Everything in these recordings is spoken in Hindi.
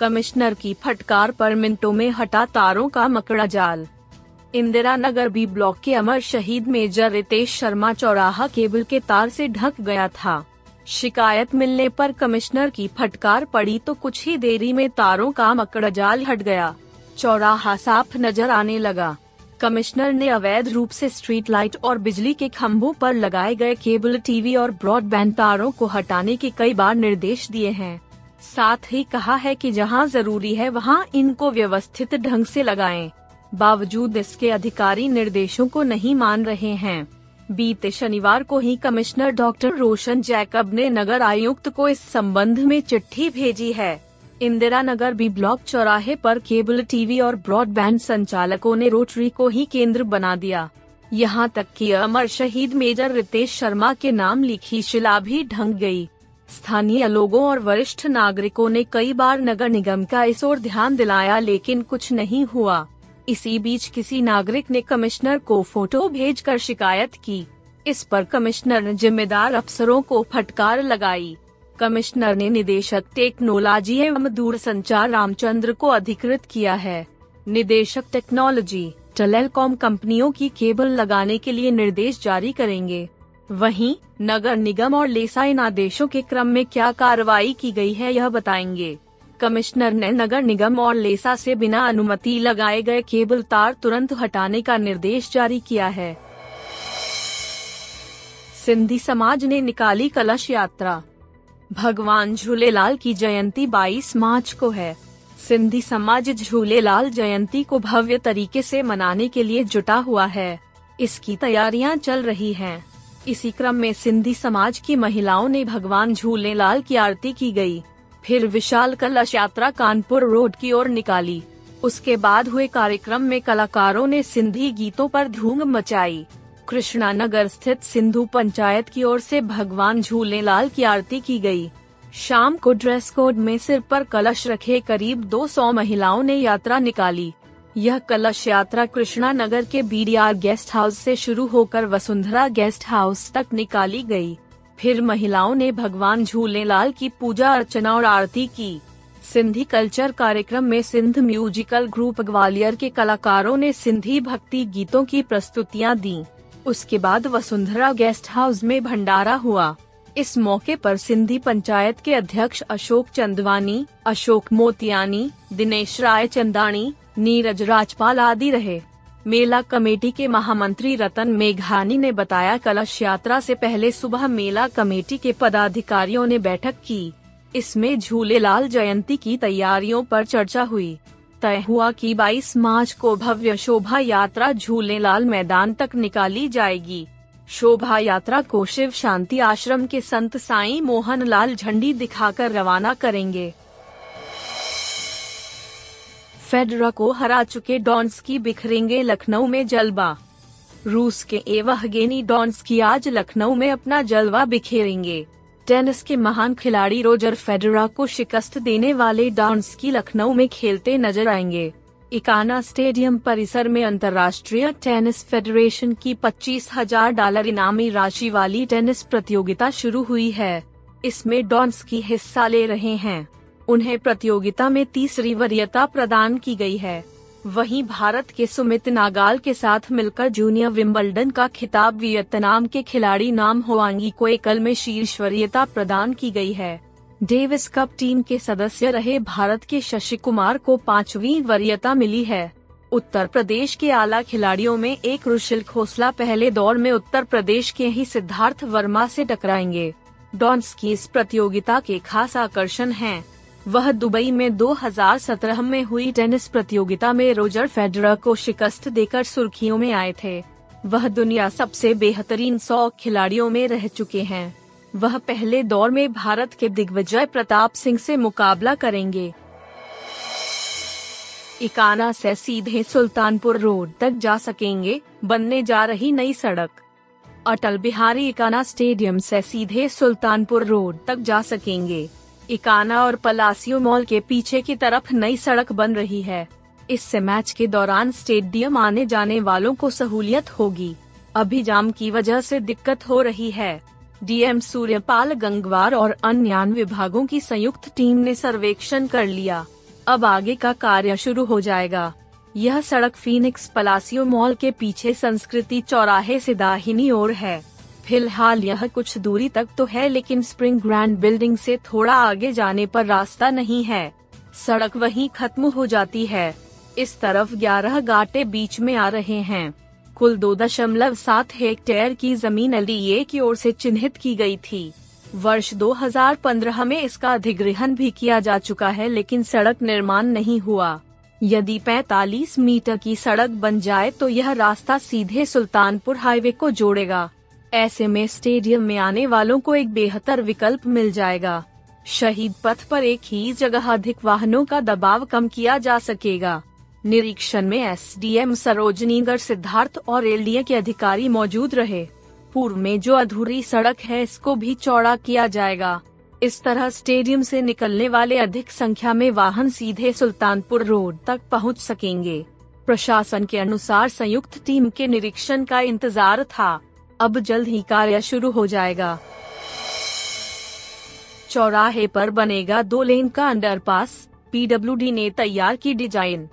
कमिश्नर की फटकार पर मिनटों में हटा तारों का मकड़ा जाल। इंदिरा नगर बी ब्लॉक के अमर शहीद मेजर रितेश शर्मा चौराहा केबल के तार से ढक गया था। शिकायत मिलने पर कमिश्नर की फटकार पड़ी तो कुछ ही देरी में तारों का मकड़ा जाल हट गया। चौराहा साफ़ नज़र आने लगा। कमिश्नर ने अवैध रूप से स्ट्रीट लाइट और बिजली के खम्भों पर लगाए गए केबल टीवी और ब्रॉडबैंड तारों को हटाने के कई बार निर्देश दिए हैं। साथ ही कहा है कि जहाँ ज़रूरी है वहाँ इनको व्यवस्थित ढंग से लगाएँ। बावजूद इसके अधिकारी निर्देशों को नहीं मान रहे हैं बीते शनिवार को ही कमिश्नर डॉक्टर रोशन जैकब ने नगर आयुक्त को इस संबंध में चिट्ठी भेजी है इंदिरा नगर बी ब्लॉक चौराहे पर केबल टीवी और ब्रॉडबैंड संचालकों ने रोटरी को ही केंद्र बना दिया यहाँ तक कि अमर शहीद मेजर रितेश शर्मा के नाम लिखी शिला भी ढंग गई। स्थानीय लोगों और वरिष्ठ नागरिकों ने कई बार नगर निगम का इस ओर ध्यान दिलाया, लेकिन कुछ नहीं हुआ। इसी बीच किसी नागरिक ने कमिश्नर को फ़ोटो भेजकर शिकायत की। इस पर कमिश्नर ने जिम्मेदार अफसरों को फटकार लगाई। कमिश्नर ने निदेशक टेक्नोलॉजी एवं दूरसंचार रामचंद्र को अधिकृत किया है। निदेशक टेक्नोलॉजी, टेलीकॉम कंपनियों की केबल लगाने के लिए निर्देश जारी करेंगे। वहीं, नगर निगम और लेसा इन आदेशों के क्रम में क्या कार्रवाई की गई है यह बताएँगे। कमिश्नर ने नगर निगम और लेसा से बिना अनुमति लगाए गए केबल तार तुरंत हटाने का निर्देश जारी किया है। सिंधी समाज ने निकाली कलश यात्रा। भगवान झूलेलाल की जयंती 22 मार्च को है। सिंधी समाज झूलेलाल जयंती को भव्य तरीके से मनाने के लिए जुटा हुआ है। इसकी तैयारियाँ चल रही हैं। इसी क्रम में सिंधी समाज की महिलाओं ने भगवान झूलेलाल की आरती की गई। फिर विशाल कलश यात्रा कानपुर रोड की ओर निकाली उसके बाद हुए कार्यक्रम में कलाकारों ने सिंधी गीतों पर धूम मचाई कृष्णा नगर स्थित सिंधु पंचायत की ओर से भगवान झूलेलाल की आरती की गई। शाम को ड्रेस कोड में सिर पर कलश रखे करीब 200 महिलाओं ने यात्रा निकाली यह कलश यात्रा कृष्णा नगर के बीडीआर गेस्ट हाउस से शुरू होकर वसुंधरा गेस्ट हाउस तक निकाली गई। फिर महिलाओं ने भगवान झूलेलाल की पूजा अर्चना और आरती की। सिंधी कल्चर कार्यक्रम में सिंध म्यूजिकल ग्रुप ग्वालियर के कलाकारों ने सिंधी भक्ति गीतों की प्रस्तुतियाँ दी। उसके बाद वसुंधरा गेस्ट हाउस में भंडारा हुआ। इस मौके पर सिंधी पंचायत के अध्यक्ष अशोक चंदवानी, अशोक मोतियानी, दिनेश राय चंदानी नीरज राजपाल आदि रहे। मेला कमेटी के महामंत्री रतन मेघानी ने बताया, कलश यात्रा से पहले सुबह मेला कमेटी के पदाधिकारियों ने बैठक की। इसमें झूले लाल जयंती की तैयारियों पर चर्चा हुई। तय हुआ कि 22 मार्च को भव्य शोभा यात्रा झूलेलाल मैदान तक निकाली जाएगी। शोभा यात्रा को शिव शांति आश्रम के संत साईं मोहन लाल झंडी दिखाकर रवाना करेंगे। फेडरा को हरा चुके डॉन्स की बिखरेंगे लखनऊ में जलवा। रूस के एवहगेनी डॉन्स की आज लखनऊ में अपना जलवा बिखेरेंगे। टेनिस के महान खिलाड़ी रोजर फेडरा को शिकस्त देने वाले डॉन्स की लखनऊ में खेलते नज़र आएँगे। इकाना स्टेडियम परिसर में अंतर्राष्ट्रीय टेनिस फेडरेशन की पच्चीस हज़ार डॉलर इनामी राशि वाली टेनिस प्रतियोगिता शुरू हुई है। इसमें डॉन्स की हिस्सा ले रहे हैं। उन्हें प्रतियोगिता में तीसरी वरीयता प्रदान की गई है। वहीं भारत के सुमित नागाल के साथ मिलकर जूनियर विम्बलडन का खिताब वियतनाम के खिलाड़ी नाम होवांगी को एकल में शीर्ष वरीयता प्रदान की गई है। डेविस कप टीम के सदस्य रहे भारत के शशि कुमार को पांचवी वरीयता मिली है। उत्तर प्रदेश के आला खिलाड़ियों में एक रुशिल खोसला पहले दौर में उत्तर प्रदेश के ही सिद्धार्थ वर्मा से टकराएँगे। डॉन्स की इस प्रतियोगिता के खास आकर्षण हैं। वह दुबई में 2017 में हुई टेनिस प्रतियोगिता में रोजर फेडरर को शिकस्त देकर सुर्खियों में आए थे। वह दुनिया सबसे बेहतरीन सौ खिलाड़ियों में रह चुके हैं। वह पहले दौर में भारत के दिग्विजय प्रताप सिंह से मुकाबला करेंगे। इकाना से सीधे सुल्तानपुर रोड तक जा सकेंगे, बनने जा रही नई सड़क। अटल बिहारी इकाना स्टेडियम से सीधे सुल्तानपुर रोड तक जा सकेंगे। इकाना और पलासियो मॉल के पीछे की तरफ़ नई सड़क बन रही है। इससे मैच के दौरान स्टेडियम आने जाने वालों को सहूलियत होगी। अभी जाम की वजह से दिक्कत हो रही है। डीएम सूर्यपाल गंगवार और अन्य विभागों की संयुक्त टीम ने सर्वेक्षण कर लिया। अब आगे का कार्य शुरू हो जाएगा। यह सड़क फीनिक्स पलासियो मॉल के पीछे संस्कृति चौराहे से दाहिनी ओर है। फ़िलहाल यह कुछ दूरी तक तो है, लेकिन स्प्रिंग ग्रैंड बिल्डिंग से थोड़ा आगे जाने पर रास्ता नहीं है। सड़क वहीं खत्म हो जाती है। इस तरफ़ ग्यारह गाटे बीच में आ रहे हैं। कुल दो दशमलव सात हेक्टेयर की ज़मीन एल की ओर से चिन्हित की गई थी। वर्ष 2015 में इसका अधिग्रहण भी किया जा चुका है, लेकिन सड़क निर्माण नहीं हुआ। यदि 45 मीटर की सड़क बन जाए तो यह रास्ता सीधे सुल्तानपुर हाईवे को जोड़ेगा। ऐसे में स्टेडियम में आने वालों को एक बेहतर विकल्प मिल जाएगा। शहीद पथ पर एक ही जगह अधिक वाहनों का दबाव कम किया जा सकेगा। निरीक्षण में एसडीएम सरोजनीगढ़ सिद्धार्थ और एलडीए के अधिकारी मौजूद रहे। पूर्व में जो अधूरी सड़क है, इसको भी चौड़ा किया जाएगा। इस तरह स्टेडियम से निकलने वाले अधिक संख्या में वाहन सीधे सुल्तानपुर रोड तक पहुँच सकेंगे। प्रशासन के अनुसार संयुक्त टीम के निरीक्षण का इंतज़ार था। अब जल्द ही कार्य शुरू हो जाएगा। चौराहे पर बनेगा दो लेन का अंडरपास, पीडब्ल्यूडी ने तैयार की डिज़ाइन।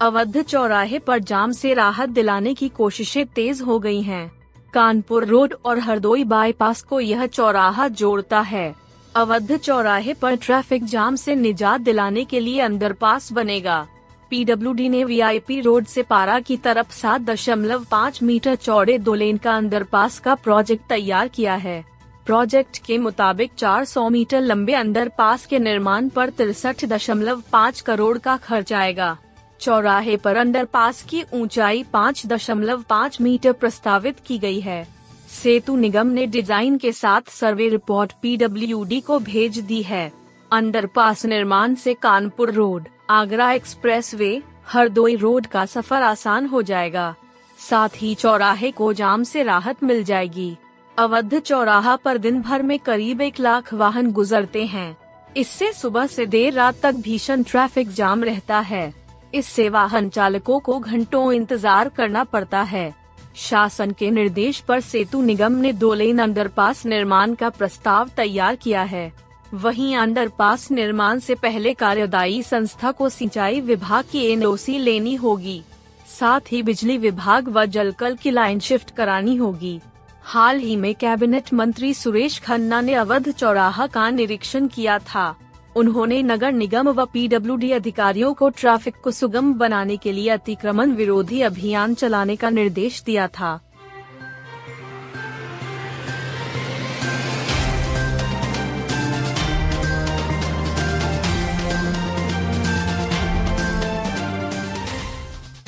अवध चौराहे पर जाम से राहत दिलाने की कोशिशें तेज हो गई हैं। कानपुर रोड और हरदोई बाईपास को यह चौराहा जोड़ता है। अवध चौराहे पर ट्रैफ़िक जाम से निजात दिलाने के लिए अंडरपास बनेगा। पीडब्ल्यूडी ने वीआईपी रोड से पारा की तरफ़ सात दशमलव पाँच मीटर चौड़े दो लेन का अंडरपास का प्रोजेक्ट तैयार किया है। प्रोजेक्ट के मुताबिक 400 मीटर लंबे अंडरपास के निर्माण पर तिरसठ दशमलव पाँच करोड़ का खर्च आएगा। चौराहे पर अंडरपास की ऊंचाई पाँच दशमलव पाँच मीटर प्रस्तावित की गई है। सेतु निगम ने डिज़ाइन के साथ सर्वे रिपोर्ट पीडब्ल्यूडी को भेज दी है। अंडरपास निर्माण से Kanpur road. Agra expressway, Hardoi road का सफ़र आसान हो जाएगा। साथ ही चौराहे को जाम से राहत मिल जाएगी। अवध चौराहा पर दिन भर में करीब एक लाख वाहन गुजरते हैं। इससे सुबह से देर रात तक भीषण ट्रैफ़िक जाम रहता है। इससे वाहन चालकों को घंटों इंतज़ार करना पड़ता है। शासन के निर्देश पर सेतु निगम ने दो लेन अंडरपास निर्माण का प्रस्ताव तैयार किया है। वहीं अंडरपास निर्माण से पहले कार्यदायी संस्था को सिंचाई विभाग की एनओसी लेनी होगी। साथ ही बिजली विभाग व जलकल की लाइन शिफ्ट करानी होगी। हाल ही में कैबिनेट मंत्री सुरेश खन्ना ने अवध चौराहा का निरीक्षण किया था। उन्होंने नगर निगम व पीडब्ल्यूडी अधिकारियों को ट्रैफ़िक को सुगम बनाने के लिए अतिक्रमण विरोधी अभियान चलाने का निर्देश दिया था।